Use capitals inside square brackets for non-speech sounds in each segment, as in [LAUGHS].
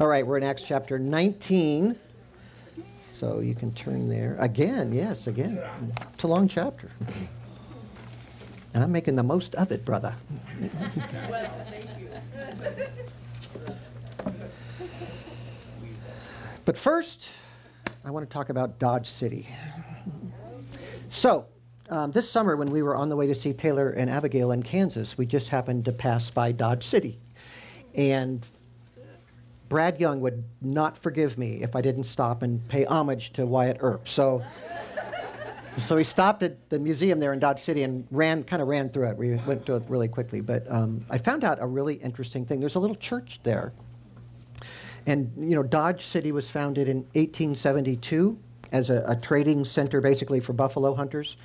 All right, we're in Acts chapter 19. So you can turn there. Again, yes, again. It's a long chapter. And I'm making the most of it, brother. [LAUGHS] but first, I want to talk about Dodge City. So, um, this summer, when we were on the way to see Taylor and Abigail in Kansas, we just happened to pass by Dodge City. And Brad Young would not forgive me if I didn't stop and pay homage to Wyatt Earp. So, so we stopped at the museum there in Dodge City and ran, kind of ran through it. We went through it really quickly. But um, I found out a really interesting thing. There's a little church there. And, you know, Dodge City was founded in 1872 as a, a trading center basically for buffalo hunters.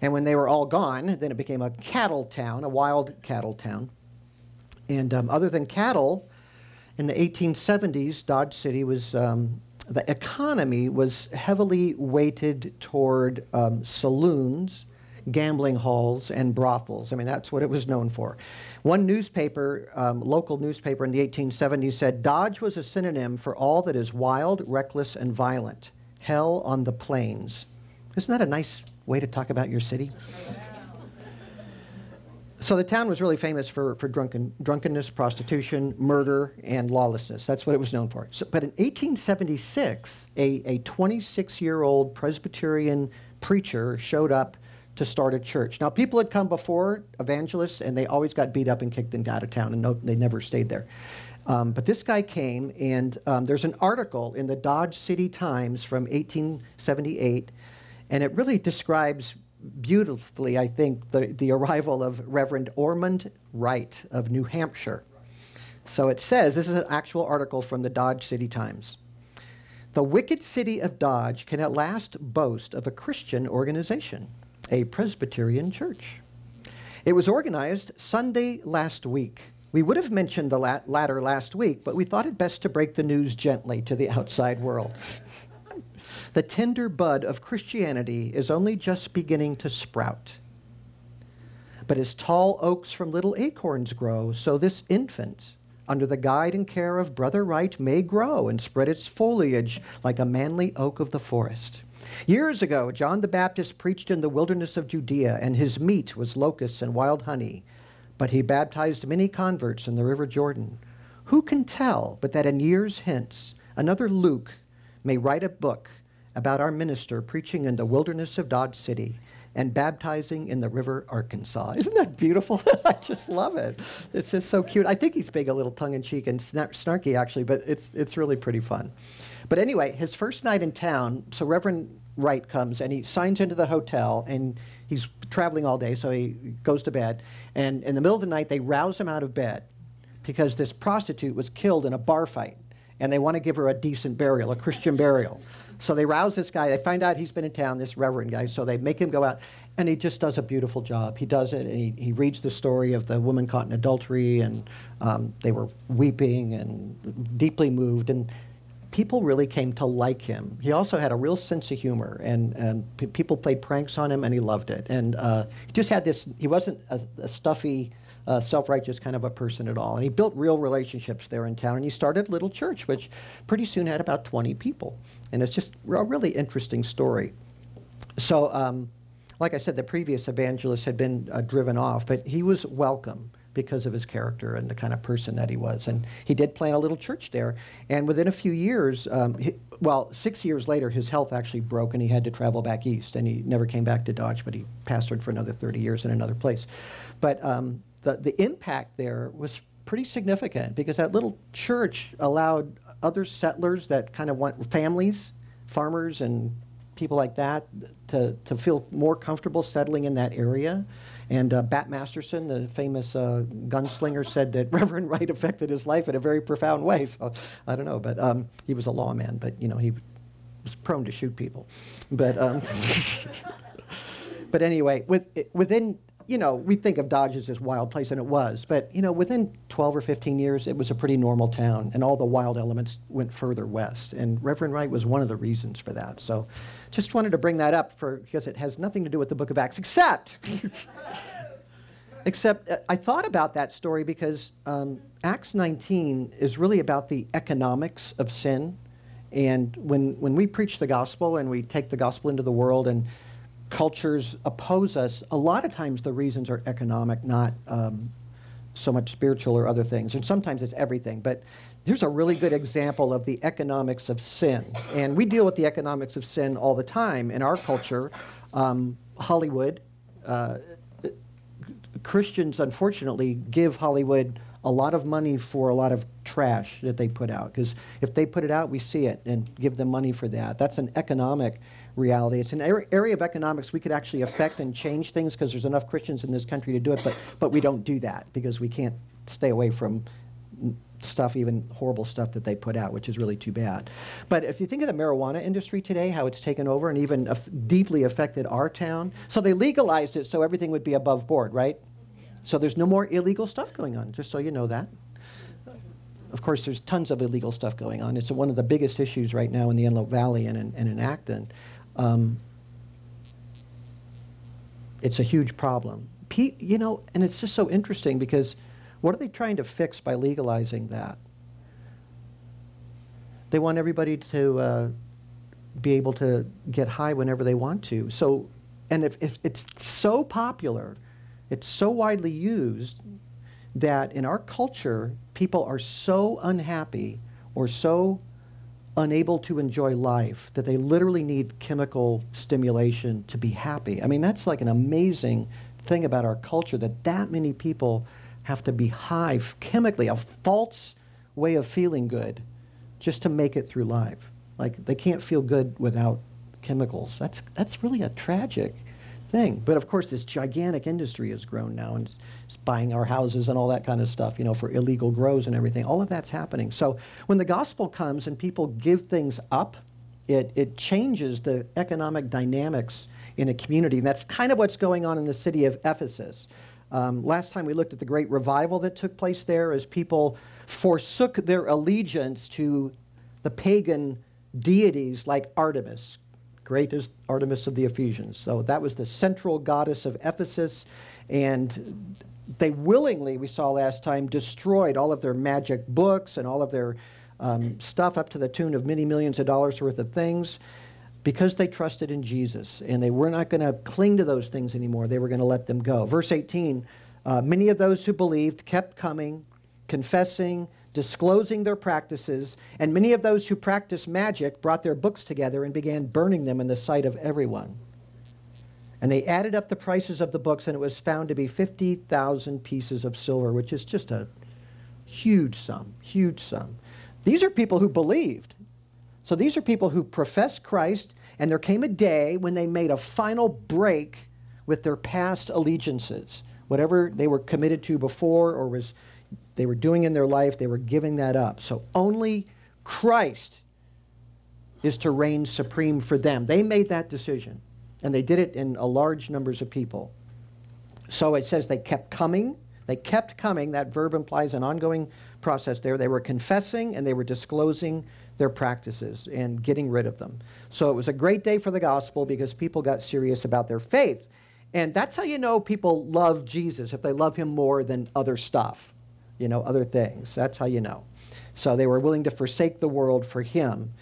And when they were all gone, then it became a cattle town, a wild cattle town. And um, other than cattle, in the 1870s, Dodge City was, um, the economy was heavily weighted toward um, saloons, gambling halls, and brothels. I mean, that's what it was known for. One newspaper, um, local newspaper in the 1870s, said Dodge was a synonym for all that is wild, reckless, and violent. Hell on the plains. Isn't that a nice way to talk about your city? So the town was really famous for, for drunken, drunkenness, prostitution, murder, and lawlessness. That's what it was known for. So, but in 1876, a 26 year old Presbyterian preacher showed up to start a church. Now, people had come before, evangelists, and they always got beat up and kicked out of town, and no, they never stayed there. Um, but this guy came, and um, there's an article in the Dodge City Times from 1878, and it really describes beautifully, I think, the, the arrival of Reverend Ormond Wright of New Hampshire. So it says this is an actual article from the Dodge City Times. The wicked city of Dodge can at last boast of a Christian organization, a Presbyterian church. It was organized Sunday last week. We would have mentioned the latter last week, but we thought it best to break the news gently to the outside world. [LAUGHS] The tender bud of Christianity is only just beginning to sprout. But as tall oaks from little acorns grow, so this infant, under the guide and care of Brother Wright, may grow and spread its foliage like a manly oak of the forest. Years ago, John the Baptist preached in the wilderness of Judea, and his meat was locusts and wild honey. But he baptized many converts in the river Jordan. Who can tell but that in years hence, another Luke may write a book about our minister preaching in the wilderness of Dodge City and baptizing in the river Arkansas. [LAUGHS] Isn't that beautiful? [LAUGHS] I just love it. It's just so cute. I think he's being a little tongue in cheek and snarky, actually, but it's, it's really pretty fun. But anyway, his first night in town, so Reverend Wright comes and he signs into the hotel and he's traveling all day, so he goes to bed. And in the middle of the night, they rouse him out of bed because this prostitute was killed in a bar fight and they want to give her a decent burial, a Christian burial. So they rouse this guy. They find out he's been in town, this reverend guy. So they make him go out, and he just does a beautiful job. He does it, and he, he reads the story of the woman caught in adultery, and um, they were weeping and deeply moved. And people really came to like him. He also had a real sense of humor, and, and p- people played pranks on him, and he loved it. And uh, he just had this, he wasn't a, a stuffy, uh, self-righteous kind of a person at all. And he built real relationships there in town. And he started a little church, which pretty soon had about 20 people. And it's just a really interesting story. So, um, like I said, the previous evangelist had been uh, driven off, but he was welcome because of his character and the kind of person that he was. And he did plant a little church there. And within a few years, um, he, well, six years later, his health actually broke and he had to travel back east. And he never came back to Dodge, but he pastored for another 30 years in another place. But um, the, the impact there was pretty significant because that little church allowed other settlers that kind of want families, farmers and people like that, to, to feel more comfortable settling in that area. And uh, Bat Masterson, the famous uh, gunslinger, said that [LAUGHS] Reverend Wright affected his life in a very profound way. So I don't know, but um, he was a lawman, but you know he was prone to shoot people. But um, [LAUGHS] but anyway, with, within you know, we think of Dodge as this wild place, and it was. But, you know, within 12 or 15 years, it was a pretty normal town, and all the wild elements went further west. And Reverend Wright was one of the reasons for that. So just wanted to bring that up for, because it has nothing to do with the book of Acts, except [LAUGHS] Except uh, I thought about that story because um, Acts 19 is really about the economics of sin. And when, when we preach the gospel and we take the gospel into the world and cultures oppose us, a lot of times the reasons are economic, not um, so much spiritual or other things. And sometimes it's everything. But here's a really good example of the economics of sin. And we deal with the economics of sin all the time in our culture. Um, Hollywood, uh, Christians unfortunately give Hollywood a lot of money for a lot of trash that they put out. Because if they put it out, we see it and give them money for that. That's an economic reality. It's an area of economics we could actually affect and change things because there's enough Christians in this country to do it, but, but we don't do that because we can't stay away from stuff, even horrible stuff that they put out, which is really too bad. But if you think of the marijuana industry today, how it's taken over and even deeply affected our town, so they legalized it so everything would be above board, right? So there's no more illegal stuff going on, just so you know that. Of course, there's tons of illegal stuff going on. It's one of the biggest issues right now in the Antelope Valley and in, and in Acton. Um, it's a huge problem. Pete, you know, and it's just so interesting because what are they trying to fix by legalizing that? They want everybody to uh, be able to get high whenever they want to. So, and if, if it's so popular, it's so widely used that in our culture, people are so unhappy or so unable to enjoy life that they literally need chemical stimulation to be happy. I mean, that's like an amazing thing about our culture that that many people have to be high chemically, a false way of feeling good just to make it through life. Like they can't feel good without chemicals. That's, that's really a tragic thing. But of course, this gigantic industry has grown now and it's, buying our houses and all that kind of stuff, you know, for illegal grows and everything. All of that's happening. So when the gospel comes and people give things up, it, it changes the economic dynamics in a community. And that's kind of what's going on in the city of Ephesus. Um, last time we looked at the great revival that took place there as people forsook their allegiance to the pagan deities like Artemis. Great is Artemis of the Ephesians. So that was the central goddess of Ephesus. And they willingly, we saw last time, destroyed all of their magic books and all of their um, stuff up to the tune of many millions of dollars worth of things because they trusted in Jesus and they were not going to cling to those things anymore. They were going to let them go. Verse 18 uh, many of those who believed kept coming, confessing, disclosing their practices, and many of those who practiced magic brought their books together and began burning them in the sight of everyone. And they added up the prices of the books, and it was found to be 50,000 pieces of silver, which is just a huge sum, huge sum. These are people who believed. So these are people who profess Christ, and there came a day when they made a final break with their past allegiances. Whatever they were committed to before or was they were doing in their life, they were giving that up. So only Christ is to reign supreme for them. They made that decision, and they did it in a large numbers of people. So it says they kept coming. They kept coming. That verb implies an ongoing process there. They were confessing and they were disclosing their practices and getting rid of them. So it was a great day for the gospel because people got serious about their faith. And that's how you know people love Jesus, if they love him more than other stuff, you know, other things. That's how you know. So they were willing to forsake the world for him.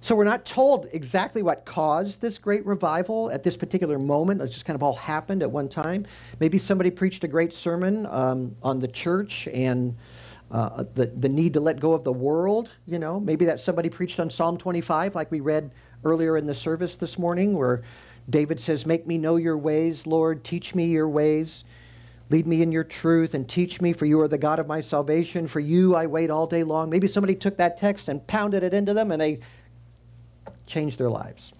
So we're not told exactly what caused this great revival at this particular moment. It just kind of all happened at one time. Maybe somebody preached a great sermon um, on the church and uh, the, the need to let go of the world, you know. Maybe that somebody preached on Psalm 25, like we read earlier in the service this morning, where David says, Make me know your ways, Lord, teach me your ways. Lead me in your truth and teach me, for you are the God of my salvation. For you I wait all day long. Maybe somebody took that text and pounded it into them and they changed their lives.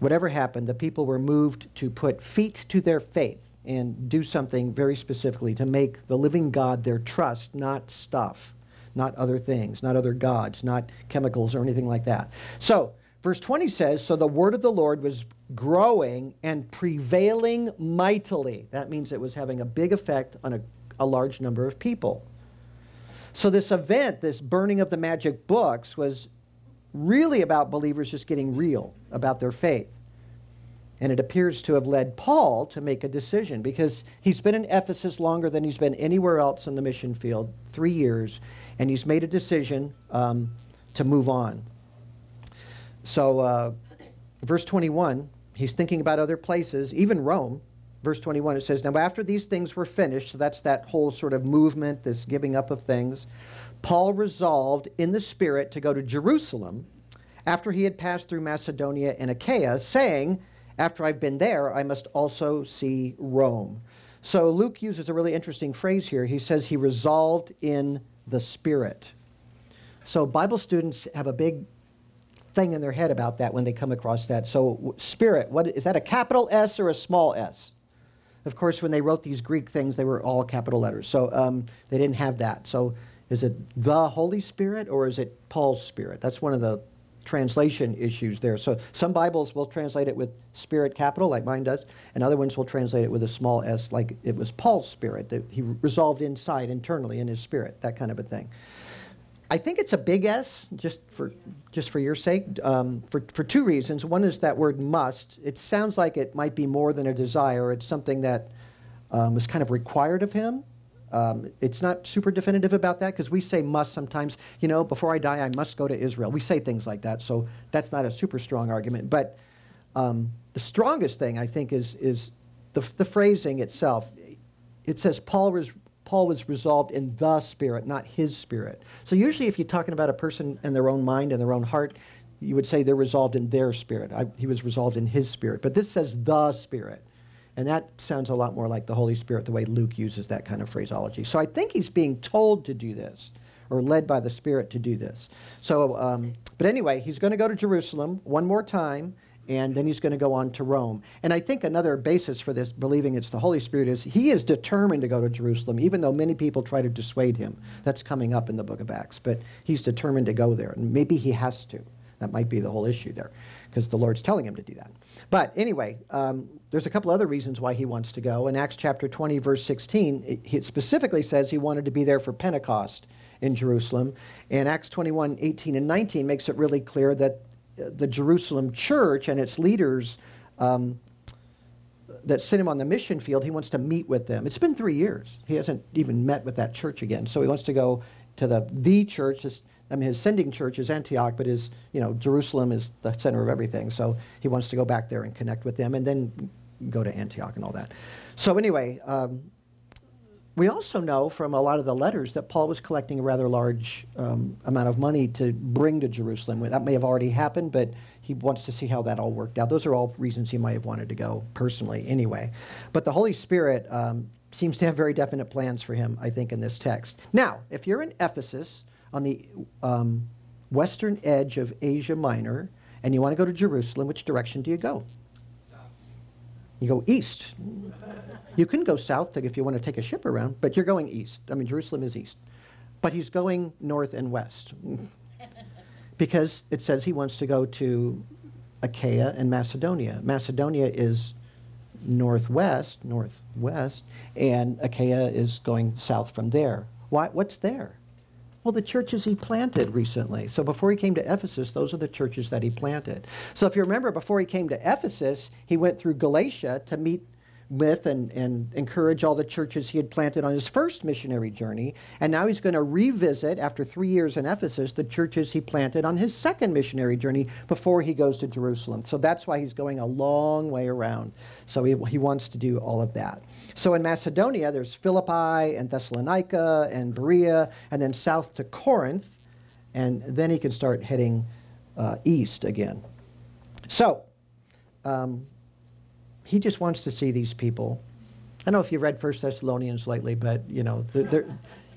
Whatever happened, the people were moved to put feet to their faith and do something very specifically to make the living God their trust, not stuff, not other things, not other gods, not chemicals or anything like that. So, verse 20 says So the word of the Lord was growing and prevailing mightily. That means it was having a big effect on a, a large number of people. So, this event, this burning of the magic books, was really about believers just getting real about their faith. And it appears to have led Paul to make a decision because he's been in Ephesus longer than he's been anywhere else in the mission field three years, and he's made a decision um, to move on. So, uh, verse 21, he's thinking about other places, even Rome. Verse 21, it says, Now after these things were finished, so that's that whole sort of movement, this giving up of things, Paul resolved in the Spirit to go to Jerusalem after he had passed through Macedonia and Achaia, saying, After I've been there, I must also see Rome. So Luke uses a really interesting phrase here. He says he resolved in the Spirit. So Bible students have a big thing in their head about that when they come across that. So spirit, what is that a capital S or a small s? Of course, when they wrote these Greek things, they were all capital letters. So um, they didn't have that. So is it the Holy Spirit or is it Paul's Spirit? That's one of the translation issues there. So some Bibles will translate it with Spirit capital, like mine does, and other ones will translate it with a small s, like it was Paul's Spirit that he resolved inside, internally, in his spirit, that kind of a thing. I think it's a big S, just for just for your sake, um, for for two reasons. One is that word "must." It sounds like it might be more than a desire. It's something that um, was kind of required of him. Um, it's not super definitive about that because we say must sometimes. You know, before I die, I must go to Israel. We say things like that, so that's not a super strong argument. But um, the strongest thing I think is is the, the phrasing itself. It says Paul was Paul was resolved in the Spirit, not his Spirit. So usually, if you're talking about a person and their own mind and their own heart, you would say they're resolved in their spirit. I, he was resolved in his spirit. But this says the Spirit. And that sounds a lot more like the Holy Spirit, the way Luke uses that kind of phraseology. So I think he's being told to do this, or led by the Spirit to do this. So, um, but anyway, he's going to go to Jerusalem one more time and then he's going to go on to Rome. And I think another basis for this, believing it's the Holy Spirit, is he is determined to go to Jerusalem, even though many people try to dissuade him. That's coming up in the book of Acts. But he's determined to go there. And maybe he has to. That might be the whole issue there, because the Lord's telling him to do that. But anyway, um, there's a couple other reasons why he wants to go. In Acts chapter 20, verse 16, it, it specifically says he wanted to be there for Pentecost in Jerusalem. And Acts 21, 18, and 19 makes it really clear that the Jerusalem church and its leaders um, that sent him on the mission field, he wants to meet with them. It's been three years. He hasn't even met with that church again. So he wants to go to the the church. His, I mean, his sending church is Antioch, but his you know Jerusalem is the center of everything. So he wants to go back there and connect with them, and then go to Antioch and all that. So anyway, um, we also know from a lot of the letters that Paul was collecting a rather large um, amount of money to bring to Jerusalem. That may have already happened, but he wants to see how that all worked out. Those are all reasons he might have wanted to go personally, anyway. But the Holy Spirit um, seems to have very definite plans for him, I think, in this text. Now, if you're in Ephesus on the um, western edge of Asia Minor and you want to go to Jerusalem, which direction do you go? You go east. You can go south if you want to take a ship around, but you're going east. I mean, Jerusalem is east. But he's going north and west [LAUGHS] because it says he wants to go to Achaia and Macedonia. Macedonia is northwest, northwest, and Achaia is going south from there. Why, what's there? Well, the churches he planted recently. So before he came to Ephesus, those are the churches that he planted. So if you remember, before he came to Ephesus, he went through Galatia to meet with and, and encourage all the churches he had planted on his first missionary journey. And now he's going to revisit, after three years in Ephesus, the churches he planted on his second missionary journey before he goes to Jerusalem. So that's why he's going a long way around. So he, he wants to do all of that. So in Macedonia, there's Philippi and Thessalonica and Berea, and then south to Corinth. And then he can start heading uh, east again. So, um, he just wants to see these people. I don't know if you've read First Thessalonians lately, but you know,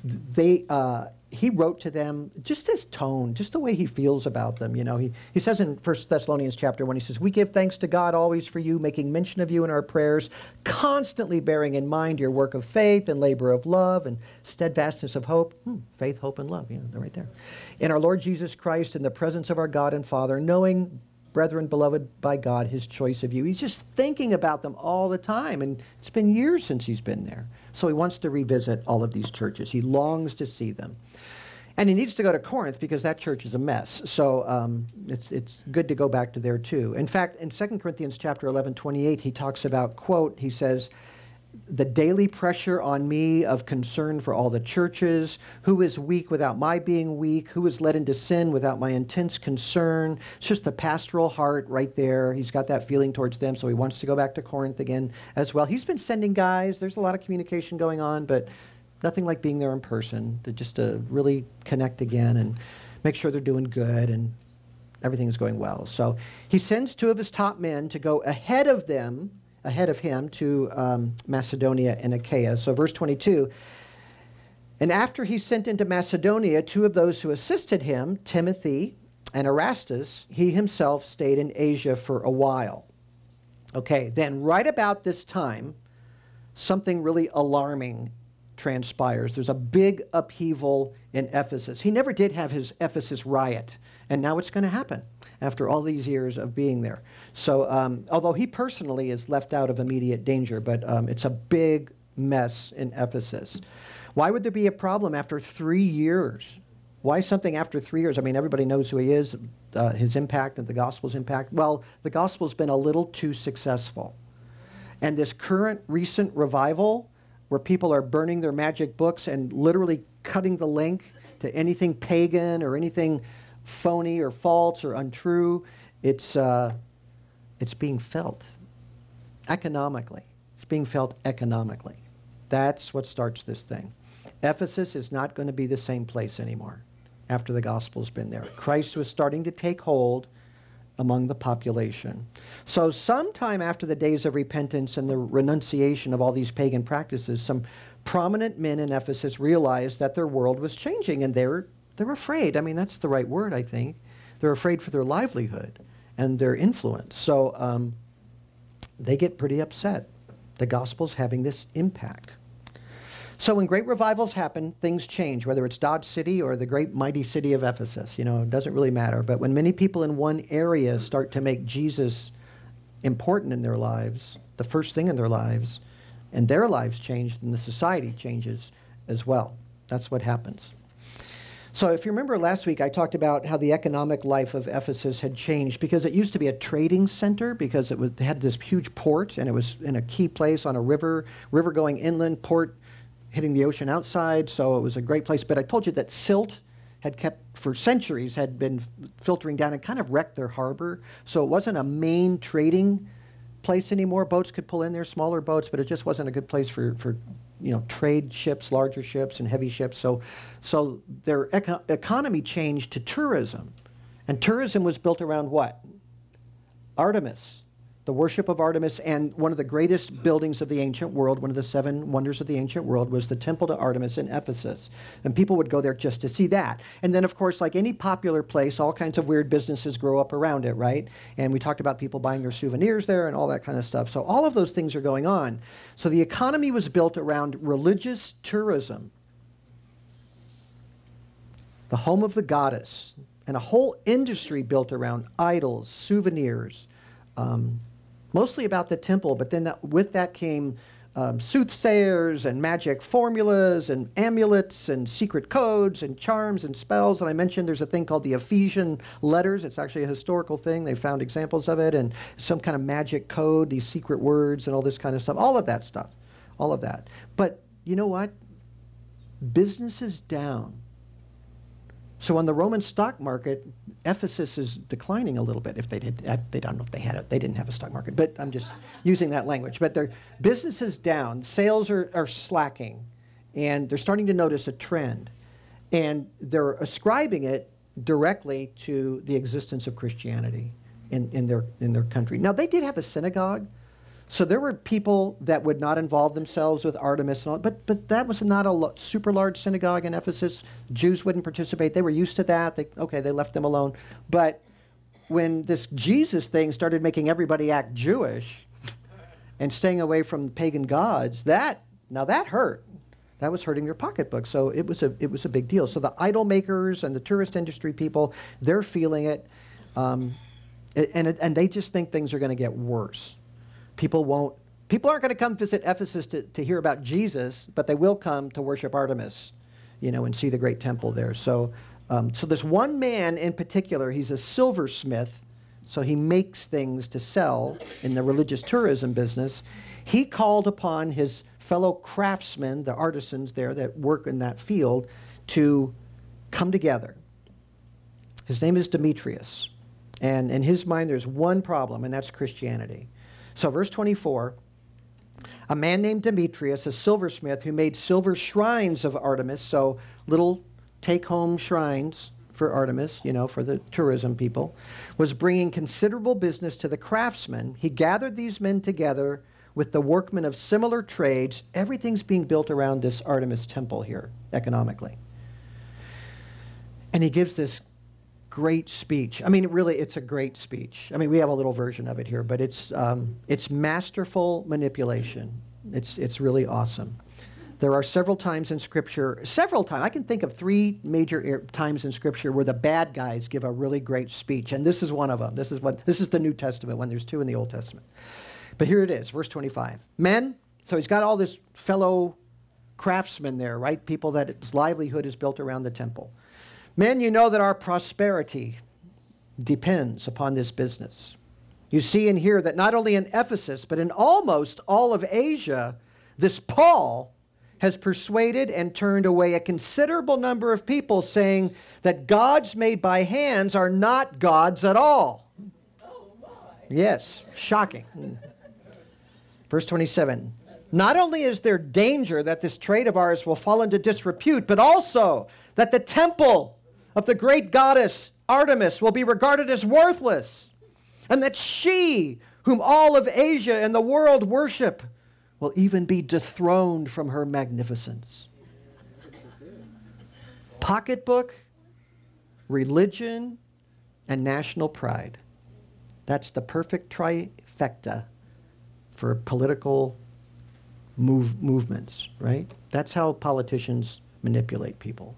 they uh, he wrote to them just his tone, just the way he feels about them. You know, he, he says in First Thessalonians chapter one, he says, "We give thanks to God always for you, making mention of you in our prayers, constantly bearing in mind your work of faith and labor of love and steadfastness of hope, hmm, faith, hope, and love. Yeah, they're right there. In our Lord Jesus Christ, in the presence of our God and Father, knowing brethren, beloved by God, his choice of you. He's just thinking about them all the time, and it's been years since he's been there. So he wants to revisit all of these churches. He longs to see them. And he needs to go to Corinth because that church is a mess. So um, it's, it's good to go back to there too. In fact, in 2 Corinthians chapter 11, 28, he talks about, quote, he says, the daily pressure on me of concern for all the churches, who is weak without my being weak, who is led into sin without my intense concern. It's just the pastoral heart right there. He's got that feeling towards them, so he wants to go back to Corinth again as well. He's been sending guys, there's a lot of communication going on, but nothing like being there in person to just to really connect again and make sure they're doing good and everything is going well. So he sends two of his top men to go ahead of them ahead of him to um, Macedonia and Achaia. So, verse 22 And after he sent into Macedonia two of those who assisted him, Timothy and Erastus, he himself stayed in Asia for a while. Okay, then right about this time, something really alarming transpires. There's a big upheaval in Ephesus. He never did have his Ephesus riot, and now it's going to happen after all these years of being there. So, um, although he personally is left out of immediate danger, but um, it's a big mess in Ephesus. Why would there be a problem after three years? Why something after three years? I mean, everybody knows who he is, uh, his impact and the gospel's impact. Well, the gospel's been a little too successful. And this current recent revival, where people are burning their magic books and literally cutting the link to anything pagan or anything phony or false or untrue. It's, uh, it's being felt economically. It's being felt economically. That's what starts this thing. Ephesus is not going to be the same place anymore after the gospel's been there. Christ was starting to take hold among the population. So, sometime after the days of repentance and the renunciation of all these pagan practices, some prominent men in Ephesus realized that their world was changing and they were they're afraid. I mean, that's the right word, I think. They're afraid for their livelihood and their influence. So um, they get pretty upset. The gospel's having this impact. So when great revivals happen, things change, whether it's Dodge City or the great mighty city of Ephesus. You know, it doesn't really matter. But when many people in one area start to make Jesus important in their lives, the first thing in their lives, and their lives change, then the society changes as well. That's what happens. So, if you remember last week, I talked about how the economic life of Ephesus had changed because it used to be a trading center because it, was, had this huge port and it was in a key place on a river, river going inland, port hitting the ocean outside. So, it was a great place. But I told you that silt had kept, for centuries, had been filtering down and kind of wrecked their harbor. So, it wasn't a main trading place anymore. Boats could pull in there, smaller boats, but it just wasn't a good place for, for you know, trade ships, larger ships, and heavy ships. So, so their eco- economy changed to tourism. And tourism was built around what? Artemis, the worship of Artemis. And one of the greatest buildings of the ancient world, one of the seven wonders of the ancient world, was the temple to Artemis in Ephesus. And people would go there just to see that. And then, of course, like any popular place, all kinds of weird businesses grow up around it, right? And we talked about people buying their souvenirs there and all that kind of stuff. So all of those things are going on. So the economy was built around religious tourism the home of the goddess, and a whole industry built around idols, souvenirs, um, mostly about the temple. But then that, with that came um, soothsayers and magic formulas and amulets and secret codes and charms and spells. And I mentioned there's a thing called the Ephesian letters. It's actually a historical thing. They found examples of it and some kind of magic code, these secret words and all this kind of stuff. All of that stuff. All of that. But you know what? Business is down so on the Roman stock market, Ephesus is declining a little bit. If they did, they don't know if they had it. They didn't have a stock market, but I'm just using that language. But their business is down. Sales are, are slacking, and they're starting to notice a trend, and they're ascribing it directly to the existence of Christianity in, in their in their country. Now they did have a synagogue so there were people that would not involve themselves with Artemis, and all, but but that was not a lo- super large synagogue in Ephesus. Jews wouldn't participate. They were used to that. They, okay, they left them alone. But when this Jesus thing started making everybody act Jewish and staying away from pagan gods, that now that hurt. That was hurting their pocketbook. So it was a it was a big deal. So the idol makers and the tourist industry people, they're feeling it, um, and and they just think things are going to get worse people won't people aren't going to come visit ephesus to, to hear about jesus but they will come to worship artemis you know, and see the great temple there. So, um, so this one man in particular, he's a silversmith, so he makes things to sell in the religious tourism business. He called upon his fellow craftsmen, the artisans there that work in that field, to come together. His name is Demetrius. And in his mind, there's one problem, and that's Christianity. So, verse 24 a man named Demetrius, a silversmith, who made silver shrines of Artemis, so little take home shrines for Artemis, you know, for the tourism people, was bringing considerable business to the craftsmen. He gathered these men together with the workmen of similar trades. Everything's being built around this Artemis temple here, economically. And he gives this great speech. I mean, really, it's a great speech. I mean, we have a little version of it here, but it's, um, it's masterful manipulation. It's, it's really awesome. There are several times in Scripture, several times, I can think of three major times in Scripture where the bad guys give a really great speech, and this is one of them. This is, what, this is the New Testament when there's two in the Old Testament. But here it is, verse 25. Men, so he's got all this fellow craftsmen there, right? People that his livelihood is built around the temple. Men, you know that our prosperity depends upon this business. You see and hear that not only in Ephesus, but in almost all of Asia, this Paul has persuaded and turned away a considerable number of people, saying that gods made by hands are not gods at all. Oh yes, shocking. Verse 27 Not only is there danger that this trade of ours will fall into disrepute, but also that the temple of the great goddess Artemis will be regarded as worthless, and that she, whom all of Asia and the world worship, will even be dethroned from her magnificence. Pocketbook, religion, and national pride. That's the perfect trifecta for political move, movements, right? That's how politicians manipulate people.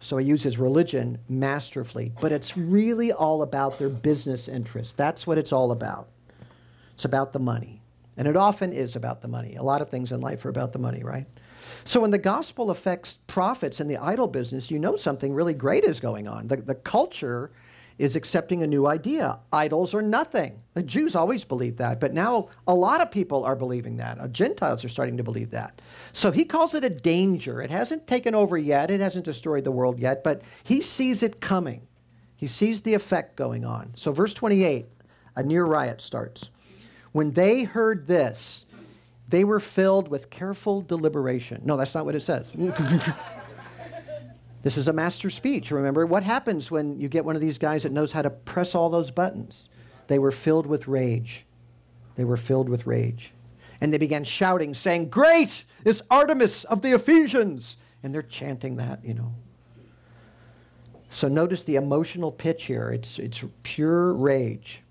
So he uses religion masterfully, but it's really all about their business interests. That's what it's all about. It's about the money. And it often is about the money. A lot of things in life are about the money, right? So when the gospel affects profits in the idol business, you know something really great is going on. The, the culture is accepting a new idea. Idols are nothing. The Jews always believed that, but now a lot of people are believing that. Uh, Gentiles are starting to believe that. So he calls it a danger. It hasn't taken over yet, it hasn't destroyed the world yet, but he sees it coming. He sees the effect going on. So, verse 28, a near riot starts. When they heard this, they were filled with careful deliberation. No, that's not what it says. [LAUGHS] This is a master speech. Remember, what happens when you get one of these guys that knows how to press all those buttons? They were filled with rage. They were filled with rage. And they began shouting, saying, Great is Artemis of the Ephesians! And they're chanting that, you know. So notice the emotional pitch here. It's, it's pure rage.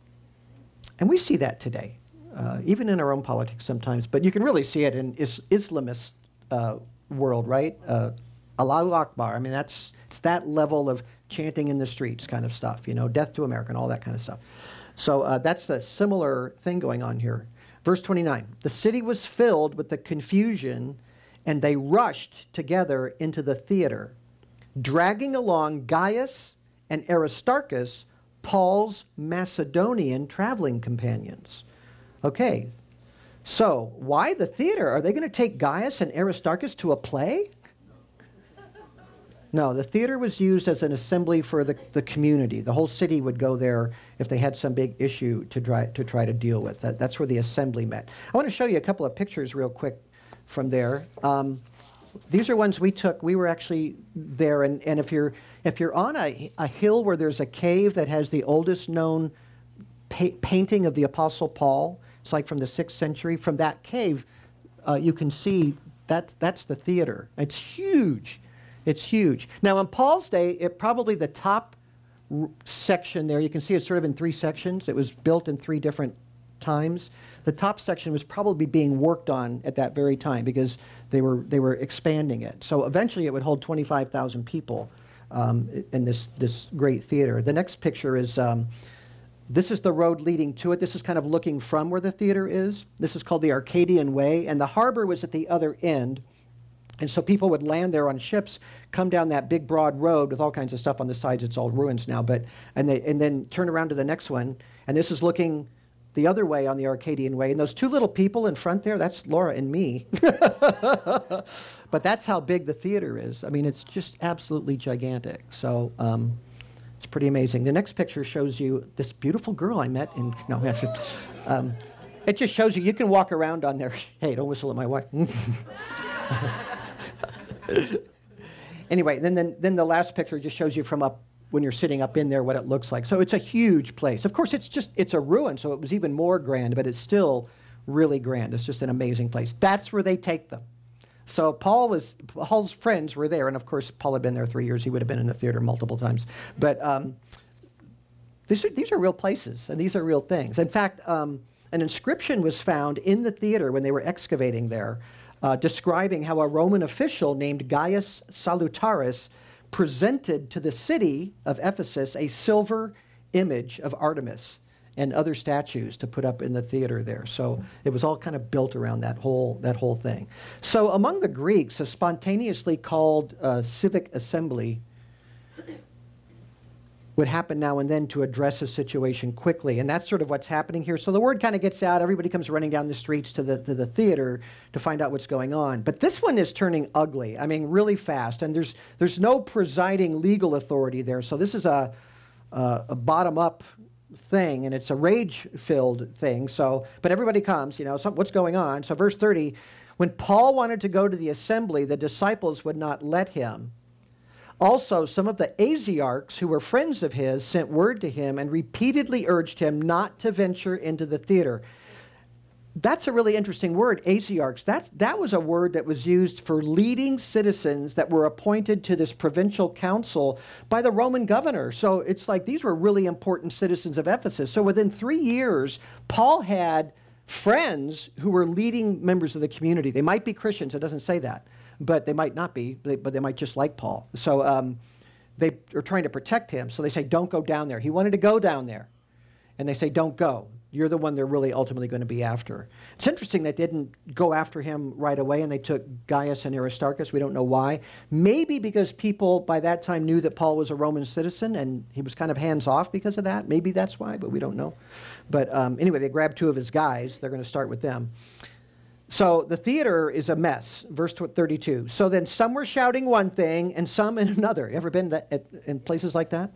And we see that today, uh, even in our own politics sometimes. But you can really see it in is- Islamist uh, world, right? Uh, Allahu Akbar. I mean, that's it's that level of chanting in the streets kind of stuff, you know, death to America and all that kind of stuff. So uh, that's a similar thing going on here. Verse 29 The city was filled with the confusion, and they rushed together into the theater, dragging along Gaius and Aristarchus, Paul's Macedonian traveling companions. Okay, so why the theater? Are they going to take Gaius and Aristarchus to a play? No, the theater was used as an assembly for the, the community. The whole city would go there if they had some big issue to try to, try to deal with. That, that's where the assembly met. I want to show you a couple of pictures real quick from there. Um, these are ones we took. We were actually there, and, and if you're if you're on a, a hill where there's a cave that has the oldest known pa- painting of the Apostle Paul, it's like from the sixth century. From that cave, uh, you can see that that's the theater. It's huge. It's huge. Now, in Paul's day, it probably the top r- section there, you can see it's sort of in three sections. It was built in three different times. The top section was probably being worked on at that very time because they were, they were expanding it. So eventually it would hold 25,000 people um, in this, this great theater. The next picture is um, this is the road leading to it. This is kind of looking from where the theater is. This is called the Arcadian Way, and the harbor was at the other end. And so people would land there on ships, come down that big broad road with all kinds of stuff on the sides. It's all ruins now, but and they and then turn around to the next one, and this is looking the other way on the Arcadian way. And those two little people in front there, that's Laura and me. [LAUGHS] but that's how big the theater is. I mean, it's just absolutely gigantic. So um, it's pretty amazing. The next picture shows you this beautiful girl I met in. No, [LAUGHS] um, it just shows you you can walk around on there. [LAUGHS] Hey, don't whistle at my wife. [LAUGHS] anyway, then, then, then the last picture just shows you from up when you're sitting up in there what it looks like. So it's a huge place. Of course, it's just it's a ruin, so it was even more grand, but it's still really grand. It's just an amazing place. That's where they take them. So Paul was Paul's friends were there, and of course Paul had been there three years. He would have been in the theater multiple times. But um, these are these are real places, and these are real things. In fact, um, an inscription was found in the theater when they were excavating there, uh, describing how a Roman official named Gaius Salutaris presented to the city of Ephesus a silver image of Artemis and other statues to put up in the theater there. So it was all kind of built around that whole that whole thing. So among the Greeks, a spontaneously called uh, civic assembly would happen now and then to address a situation quickly. And that's sort of what's happening here. So the word kind of gets out. Everybody comes running down the streets to the, to the theater to find out what's going on. But this one is turning ugly. I mean, really fast. And there's, there's no presiding legal authority there. So this is a, a, a bottom up thing and it's a rage filled thing. So, but everybody comes, you know, so what's going on? So, verse 30 when Paul wanted to go to the assembly, the disciples would not let him. Also, some of the Asiarchs who were friends of his sent word to him and repeatedly urged him not to venture into the theater. That's a really interesting word, Asiarchs. That's, that was a word that was used for leading citizens that were appointed to this provincial council by the Roman governor. So it's like these were really important citizens of Ephesus. So within three years, Paul had friends who were leading members of the community. They might be Christians, it doesn't say that but they might not be, but they might just like Paul. So um, they are trying to protect him. So they say, don't go down there. He wanted to go down there. And they say, don't go. You're the one they're really ultimately going to be after. It's interesting they didn't go after him right away and they took Gaius and Aristarchus. We don't know why. Maybe because people by that time knew that Paul was a Roman citizen and he was kind of hands off because of that. Maybe that's why, but we don't know. But um, anyway, they grabbed two of his guys. They're going to start with them. So the theater is a mess. Verse 32. So then some were shouting one thing and some in [LAUGHS] another. Ever been that, at, in places like that?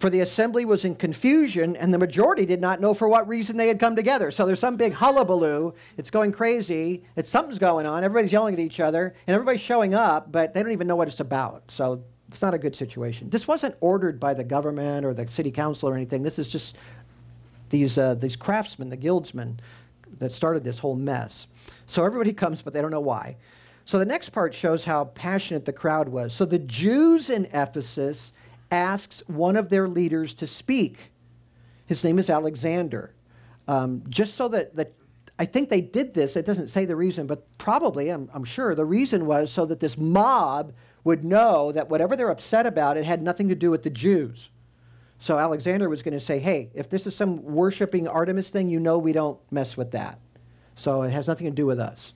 For the assembly was in confusion, and the majority did not know for what reason they had come together. So there's some big hullabaloo. It's going crazy. It's something's going on. Everybody's yelling at each other, and everybody's showing up, but they don't even know what it's about. So it's not a good situation. This wasn't ordered by the government or the city council or anything. This is just these uh, these craftsmen, the guildsmen, that started this whole mess. So everybody comes, but they don't know why. So the next part shows how passionate the crowd was. So the Jews in Ephesus asks one of their leaders to speak. His name is Alexander. Um, just so that, that I think they did this, it doesn't say the reason, but probably, I'm, I'm sure, the reason was so that this mob would know that whatever they're upset about, it had nothing to do with the Jews. So Alexander was going to say, hey, if this is some worshiping Artemis thing, you know we don't mess with that. So it has nothing to do with us.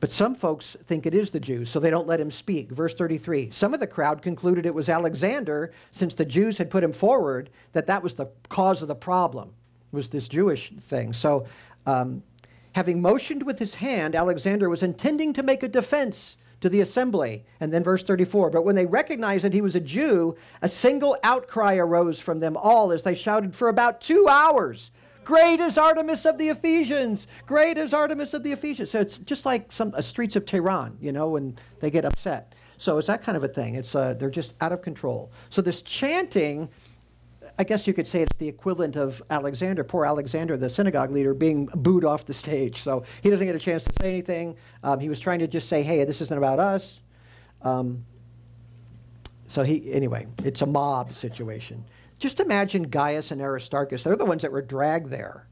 But some folks think it is the Jews, so they don't let him speak. Verse 33 Some of the crowd concluded it was Alexander, since the Jews had put him forward, that that was the cause of the problem, was this Jewish thing. So, um, having motioned with his hand, Alexander was intending to make a defense to the assembly. And then verse 34 But when they recognized that he was a Jew, a single outcry arose from them all as they shouted for about two hours. Great is Artemis of the Ephesians. Great is Artemis of the Ephesians. So it's just like some uh, streets of Tehran, you know, when they get upset. So it's that kind of a thing. It's uh, they're just out of control. So this chanting, I guess you could say it's the equivalent of Alexander, poor Alexander, the synagogue leader, being booed off the stage. So he doesn't get a chance to say anything. Um, he was trying to just say, "Hey, this isn't about us." Um, so he anyway, it's a mob situation. Just imagine Gaius and Aristarchus. They're the ones that were dragged there,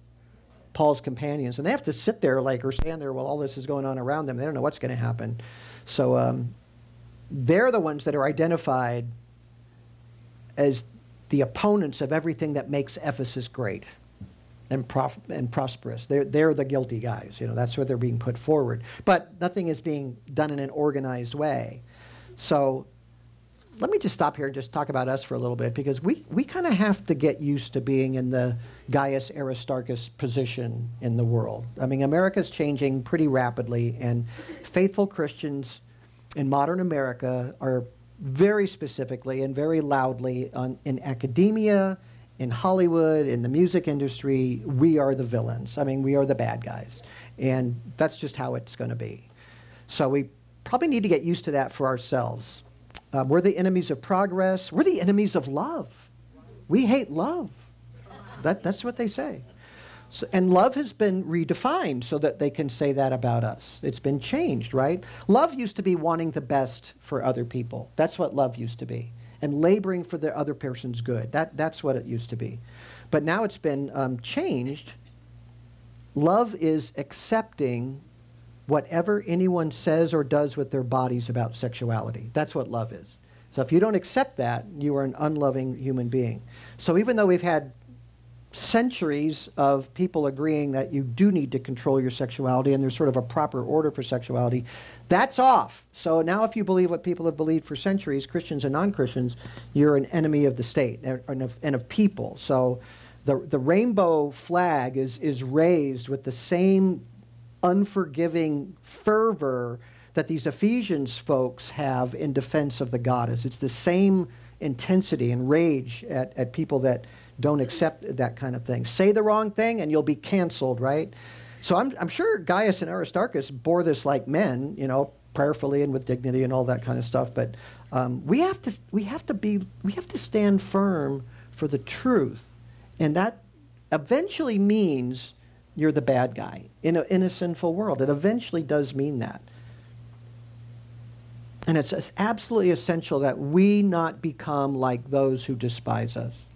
Paul's companions. And they have to sit there like or stand there while all this is going on around them. They don't know what's going to happen. So um, they're the ones that are identified as the opponents of everything that makes Ephesus great. and, prof- and prosperous. They're, they're the guilty guys. You know, that's where they're being put forward. But nothing is being done in an organized way. So let me just stop here and just talk about us for a little bit because we, we kind of have to get used to being in the Gaius Aristarchus position in the world. I mean, America's changing pretty rapidly, and faithful Christians in modern America are very specifically and very loudly on, in academia, in Hollywood, in the music industry, we are the villains. I mean, we are the bad guys. And that's just how it's going to be. So we probably need to get used to that for ourselves. Uh, we're the enemies of progress. We're the enemies of love. We hate love. That, that's what they say. So, and love has been redefined so that they can say that about us. It's been changed, right? Love used to be wanting the best for other people. That's what love used to be. And laboring for the other person's good. That, that's what it used to be. But now it's been um, changed. Love is accepting whatever anyone says or does with their bodies about sexuality. That's what love is. So if you don't accept that, you are an unloving human being. So even though we've had centuries of people agreeing that you do need to control your sexuality and there's sort of a proper order for sexuality, that's off. So now, if you believe what people have believed for centuries, Christians and non Christians, you're an enemy of the state and of, and of people. So the, the rainbow flag is, is raised with the same unforgiving fervor that these Ephesians folks have in defense of the goddess. It's the same intensity and rage at, at people that don't accept that kind of thing. Say the wrong thing and you'll be canceled, right? So I'm, I'm sure Gaius and Aristarchus bore this like men, you know, prayerfully and with dignity and all that kind of stuff. But um, we have to we have to be we have to stand firm for the truth, and that eventually means you're the bad guy in a, in a sinful world. It eventually does mean that. And it's, it's absolutely essential that we not become like those who despise us.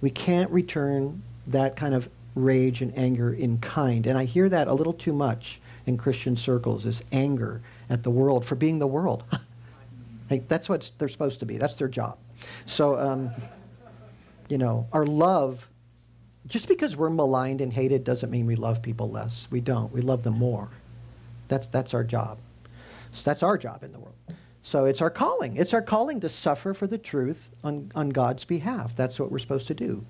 We can't return that kind of rage and anger in kind. And I hear that a little too much in Christian circles is anger at the world for being the world. [LAUGHS] that's what they're supposed to be. That's their job. So, um, you know, our love, just because we're maligned and hated doesn't mean we love people less. We don't. We love them more. That's, that's our job. So that's our job in the world. So it's our calling. It's our calling to suffer for the truth on, on God's behalf. That's what we're supposed to do.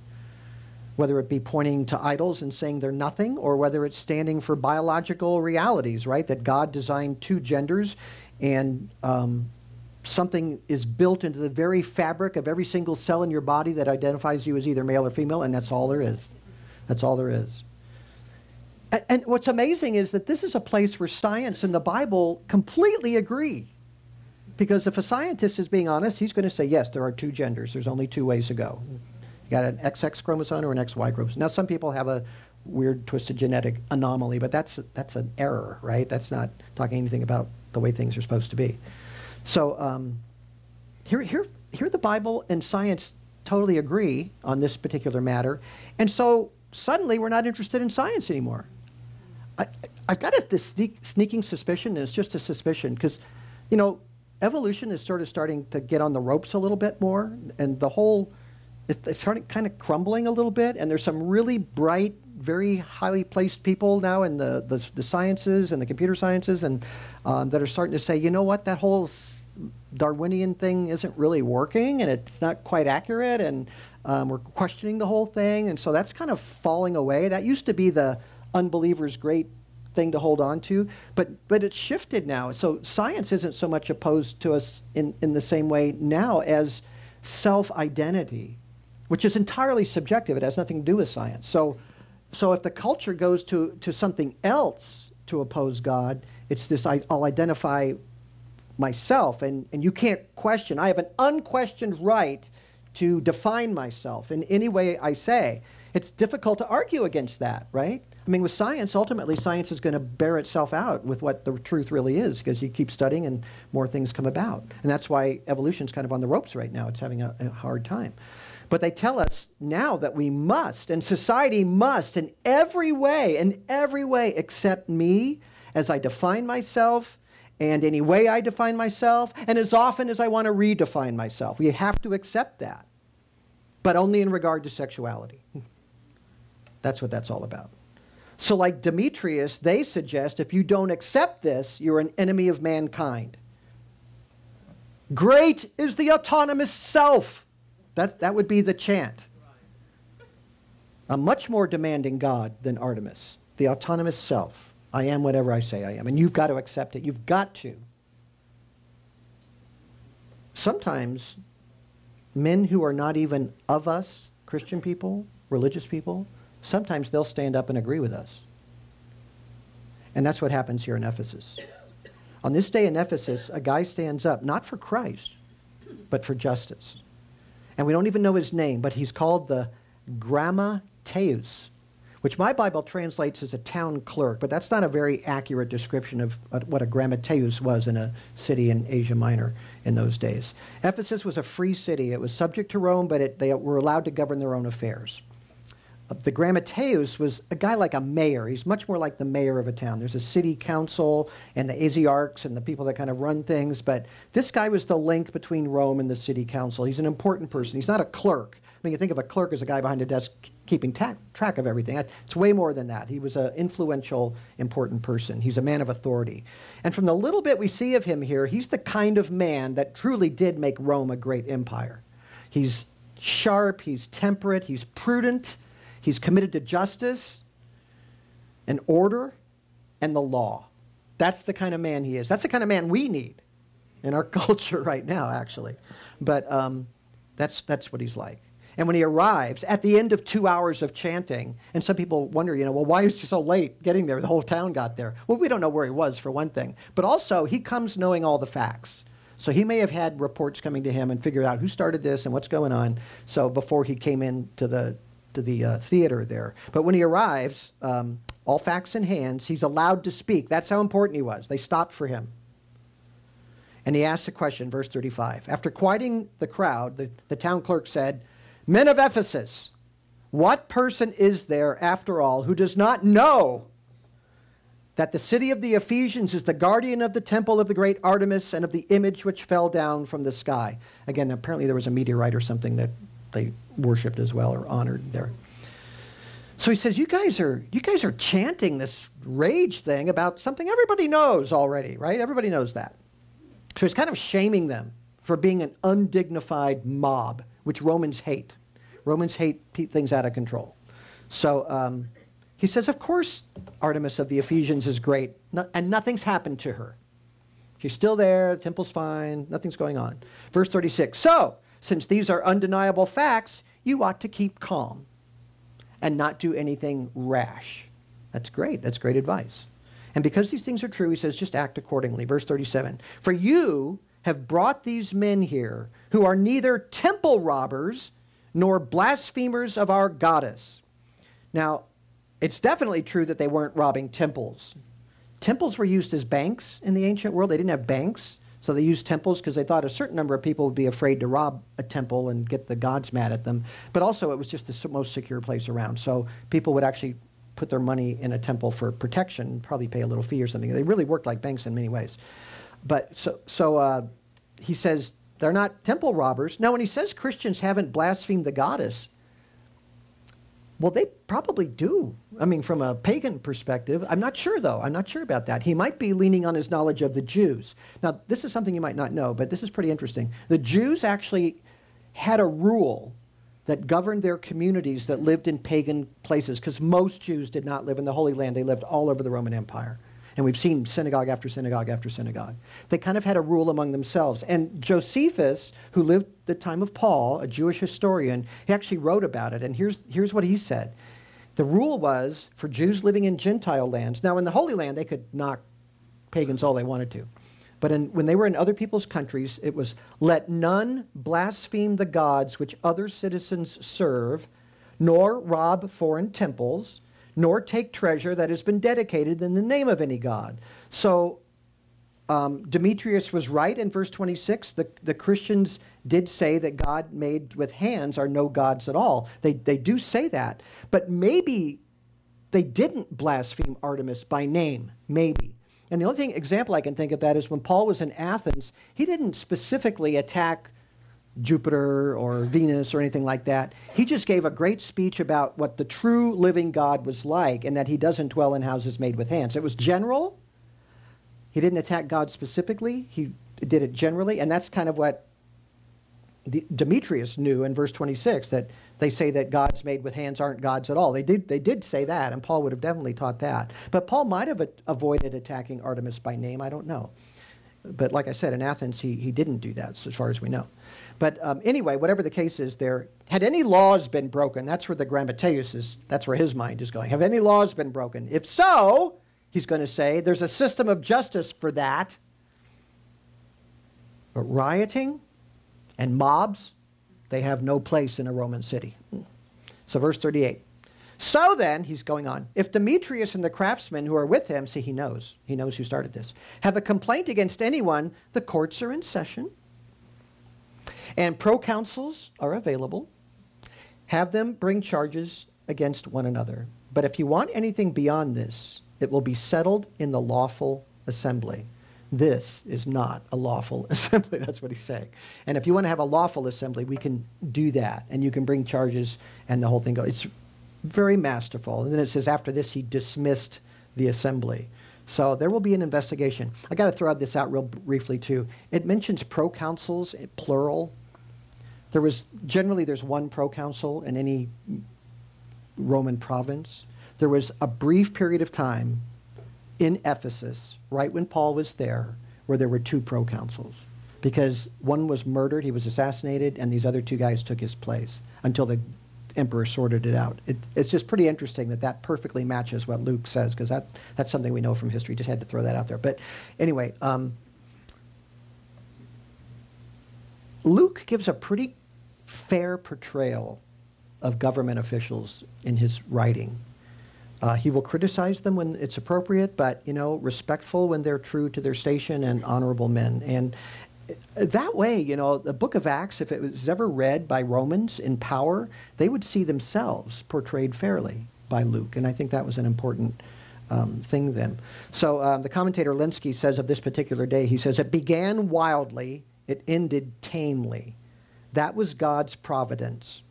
Whether it be pointing to idols and saying they're nothing, or whether it's standing for biological realities, right? That God designed two genders and um, something is built into the very fabric of every single cell in your body that identifies you as either male or female, and that's all there is. That's all there is. And, and what's amazing is that this is a place where science and the Bible completely agree. Because if a scientist is being honest, he's going to say, yes, there are two genders. There's only two ways to go. You got an XX chromosome or an XY chromosome. Now, some people have a weird, twisted genetic anomaly, but that's, that's an error, right? That's not talking anything about the way things are supposed to be. So um, here, here, here the Bible and science totally agree on this particular matter. And so suddenly we're not interested in science anymore. I, I got this sneak, sneaking suspicion, and it's just a suspicion, because, you know, evolution is sort of starting to get on the ropes a little bit more, and the whole it's starting kind of crumbling a little bit. And there's some really bright, very highly placed people now in the the, the sciences and the computer sciences, and um, that are starting to say, you know what, that whole Darwinian thing isn't really working, and it's not quite accurate, and um, we're questioning the whole thing, and so that's kind of falling away. That used to be the unbelievers' great thing to hold on to. But but it's shifted now. So science isn't so much opposed to us in, in the same way now as self-identity, which is entirely subjective. It has nothing to do with science. So so if the culture goes to, to something else to oppose God, it's this I, I'll identify myself and, and you can't question. I have an unquestioned right to define myself in any way I say. It's difficult to argue against that, right? I mean, with science, ultimately, science is going to bear itself out with what the truth really is because you keep studying and more things come about. And that's why evolution's kind of on the ropes right now. It's having a, a hard time. But they tell us now that we must, and society must, in every way, in every way, accept me as I define myself and any way I define myself, and as often as I want to redefine myself. We have to accept that, but only in regard to sexuality. [LAUGHS] That's what that's all about. So, like Demetrius, they suggest if you don't accept this, you're an enemy of mankind. Great is the autonomous self. That, that would be the chant. A much more demanding God than Artemis, the autonomous self. I am whatever I say I am. And you've got to accept it. You've got to. Sometimes men who are not even of us, Christian people, religious people, sometimes they'll stand up and agree with us. And that's what happens here in Ephesus. On this day in Ephesus, a guy stands up, not for Christ, but for justice. And we don't even know his name, but he's called the Grammateus, which my Bible translates as a town clerk, but that's not a very accurate description of uh, what a Grammateus was in a city in Asia Minor in those days. Ephesus was a free city. It was subject to Rome, but it, they were allowed to govern their own affairs the Grammateus was a guy like a mayor. He's much more like the mayor of a town. There's a city council and the Asiarchs and the people that kind of run things, but this guy was the link between Rome and the city council. He's an important person. He's not a clerk. I mean, you think of a clerk as a guy behind a desk keeping ta- track of everything. It's way more than that. He was an influential, important person. He's a man of authority. And from the little bit we see of him here, he's the kind of man that truly did make Rome a great empire. He's sharp, he's temperate, he's prudent He's committed to justice and order and the law. That's the kind of man he is. That's the kind of man we need in our [LAUGHS] culture right now, actually. But um, that's, that's what he's like. And when he arrives at the end of two hours of chanting, and some people wonder, you know, well, why is he so late getting there? The whole town got there. Well, we don't know where he was, for one thing. But also, he comes knowing all the facts. So he may have had reports coming to him and figured out who started this and what's going on. So before he came into the the uh, theater there. But when he arrives, um, all facts in hands, he's allowed to speak. That's how important he was. They stopped for him. And he asked a question, verse 35. After quieting the crowd, the, the town clerk said, Men of Ephesus, what person is there, after all, who does not know that the city of the Ephesians is the guardian of the temple of the great Artemis and of the image which fell down from the sky? Again, apparently there was a meteorite or something that they worshipped as well or honored there. So he says, "You guys are you guys are chanting this rage thing about something everybody knows already, right? Everybody knows that." So he's kind of shaming them for being an undignified mob, which Romans hate. Romans hate things out of control. So um, he says, "Of course, Artemis of the Ephesians is great, and nothing's happened to her. She's still there. The temple's fine. Nothing's going on." Verse thirty-six. So since these are undeniable facts, you ought to keep calm and not do anything rash. That's great. That's great advice. And because these things are true, he says, just act accordingly. Verse 37 For you have brought these men here who are neither temple robbers nor blasphemers of our goddess. Now, it's definitely true that they weren't robbing temples. Temples were used as banks in the ancient world. They didn't have banks. So they used temples because they thought a certain number of people would be afraid to rob a temple and get the gods mad at them. But also, it was just the most secure place around. So people would actually put their money in a temple for protection, probably pay a little fee or something. They really worked like banks in many ways. But so, so uh, he says they're not temple robbers. Now, when he says Christians haven't blasphemed the goddess, well, they probably do. I mean, from a pagan perspective, I'm not sure though. I'm not sure about that. He might be leaning on his knowledge of the Jews. Now, this is something you might not know, but this is pretty interesting. The Jews actually had a rule that governed their communities that lived in pagan places because most Jews did not live in the Holy Land. They lived all over the Roman Empire. And we've seen synagogue after synagogue after synagogue. They kind of had a rule among themselves. And Josephus, who lived the time of Paul, a Jewish historian, he actually wrote about it. And here's, here's what he said. The rule was for Jews living in Gentile lands. Now, in the Holy Land, they could knock pagans all they wanted to. But in, when they were in other people's countries, it was let none blaspheme the gods which other citizens serve, nor rob foreign temples, nor take treasure that has been dedicated in the name of any god. So um, Demetrius was right in verse 26. The, the Christians did say that God made with hands are no gods at all. They, they do say that. But maybe they didn't blaspheme Artemis by name. Maybe. And the only thing, example I can think of that is when Paul was in Athens, he didn't specifically attack Jupiter or Venus or anything like that. He just gave a great speech about what the true living God was like and that he doesn't dwell in houses made with hands. It was general. He didn't attack God specifically, he did it generally, and that's kind of what the, Demetrius knew in verse 26 that they say that gods made with hands aren't gods at all. They did, they did say that, and Paul would have definitely taught that. But Paul might have avoided attacking Artemis by name. I don't know. But like I said, in Athens, he, he didn't do that, as far as we know. But um, anyway, whatever the case is, there had any laws been broken? That's where the Grammateus is. That's where his mind is going. Have any laws been broken? If so, he's going to say there's a system of justice for that. But rioting and mobs, they have no place in a Roman city. So, verse 38. So then, he's going on, if Demetrius and the craftsmen who are with him, see, he knows, he knows who started this, have a complaint against anyone, the courts are in session, and proconsuls are available. Have them bring charges against one another. But if you want anything beyond this, it will be settled in the lawful assembly. This is not a lawful [LAUGHS] assembly. That's what he's saying. And if you want to have a lawful assembly, we can do that. And you can bring charges and the whole thing goes. It's very masterful. And then it says, after this, he dismissed the assembly. So there will be an investigation. I got to throw this out real briefly, too. It mentions proconsuls, plural. There was generally there's one proconsul in any Roman province. There was a brief period of time in Ephesus, right when Paul was there, where there were two proconsuls. Because one was murdered, he was assassinated, and these other two guys took his place until the emperor sorted it out. It, it's just pretty interesting that that perfectly matches what Luke says, because that, that's something we know from history. Just had to throw that out there. But anyway, um, Luke gives a pretty fair portrayal of government officials in his writing. Uh, he will criticize them when it's appropriate, but you know, respectful when they're true to their station and honorable men. And that way, you know, the book of Acts, if it was ever read by Romans in power, they would see themselves portrayed fairly by Luke. And I think that was an important um, thing then. So um, the commentator Lenski says of this particular day, he says, It began wildly, it ended tamely. That was God's providence.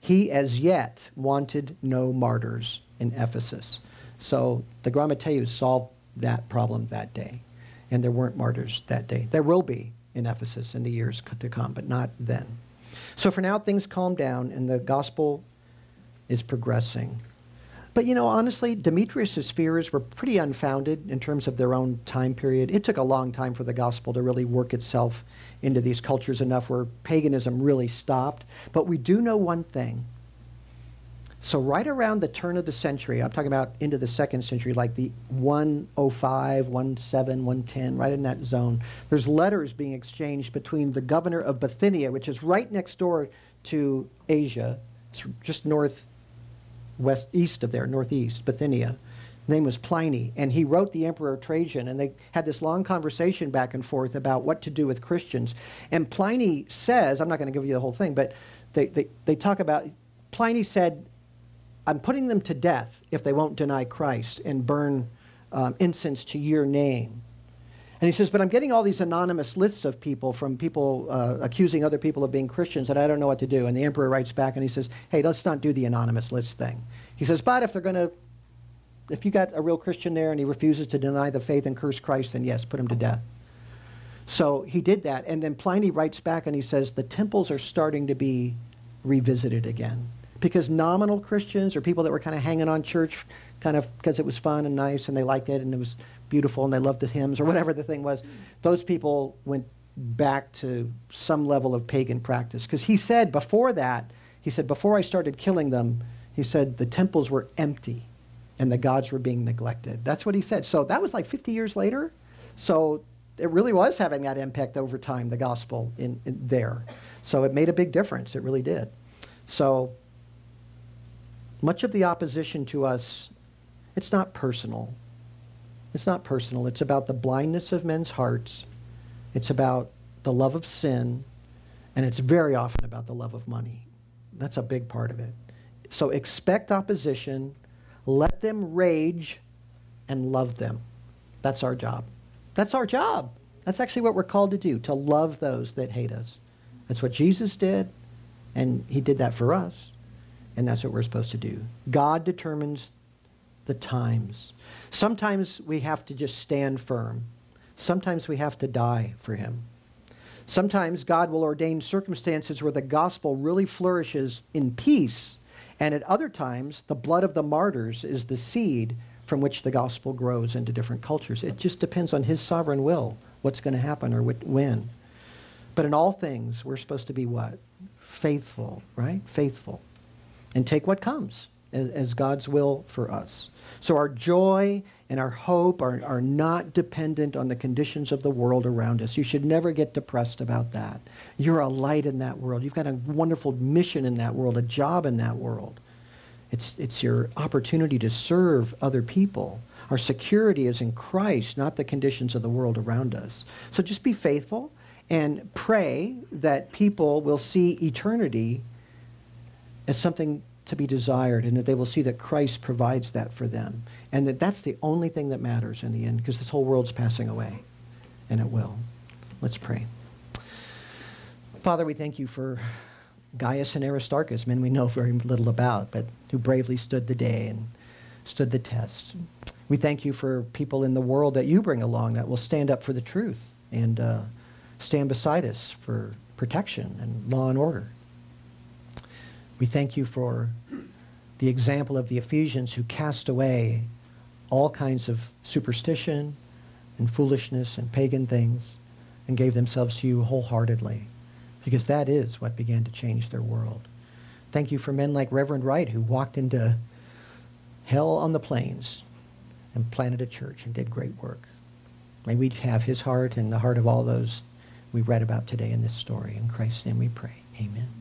He as yet wanted no martyrs in Ephesus. So the Grammateus solved that problem that day. And there weren't martyrs that day. There will be in Ephesus in the years to come, but not then. So for now, things calm down and the gospel is progressing. But you know, honestly, Demetrius' fears were pretty unfounded in terms of their own time period. It took a long time for the gospel to really work itself into these cultures enough where paganism really stopped. But we do know one thing so right around the turn of the century, I'm talking about into the second century, like the 105, 17, 110, right in that zone, there's letters being exchanged between the governor of Bithynia, which is right next door to Asia. It's just north west east of there, northeast, Bithynia. His name was Pliny, and he wrote the Emperor Trajan, and they had this long conversation back and forth about what to do with Christians. And Pliny says, I'm not going to give you the whole thing, but they, they, they talk about, Pliny said, I'm putting them to death if they won't deny Christ and burn um, incense to your name. And he says, but I'm getting all these anonymous lists of people from people uh, accusing other people of being Christians, and I don't know what to do. And the emperor writes back and he says, hey, let's not do the anonymous list thing. He says, but if they're going to, if you got a real Christian there and he refuses to deny the faith and curse Christ, then yes, put him to death. So he did that. And then Pliny writes back and he says, the temples are starting to be revisited again because nominal Christians or people that were kind of hanging on church kind of because it was fun and nice and they liked it and it was beautiful and they loved the hymns or whatever the thing was, those people went back to some level of pagan practice. Because he said before that, he said, before I started killing them, he said the temples were empty and the gods were being neglected. That's what he said. So that was like 50 years later. So it really was having that impact over time, the gospel in, in there. So it made a big difference. It really did. So much of the opposition to us, it's not personal. It's not personal. It's about the blindness of men's hearts. It's about the love of sin. And it's very often about the love of money. That's a big part of it. So expect opposition, let them rage, and love them. That's our job. That's our job. That's actually what we're called to do, to love those that hate us That's what Jesus did, and he did that for us, and that's what we're supposed to do. God determines the times. Sometimes we have to just stand firm. Sometimes we have to die for him. Sometimes God will ordain circumstances where the gospel really flourishes in peace, and at other times, the blood of the martyrs is the seed from which the gospel grows into different cultures. It just depends on his sovereign will what's going to happen or when. But in all things, we're supposed to be what? Faithful, right? Faithful. And take what comes as, God's will for us. So our joy and our hope are, are not dependent on the conditions of the world around us. You should never get depressed about that. You're a light in that world. You've got a wonderful mission in that world, a job in that world. It's, it's your opportunity to serve other people. Our security is in Christ, not the conditions of the world around us. So just be faithful and pray that people will see eternity as something to be desired and that they will see that Christ provides that for them. And that that's the only thing that matters in the end because this whole world's passing away. And it will. Let's pray. Father, we thank you for Gaius and Aristarchus, men we know very little about, but who bravely stood the day and stood the test. We thank you for people in the world that you bring along that will stand up for the truth and uh, stand beside us for protection and law and order. We thank you for the example of the Ephesians who cast away all kinds of superstition and foolishness and pagan things and gave themselves to you wholeheartedly because that is what began to change their world. Thank you for men like Reverend Wright who walked into hell on the plains and planted a church and did great work. May we have his heart and the heart of all those we read about today in this story. In Christ's name we pray. Amen.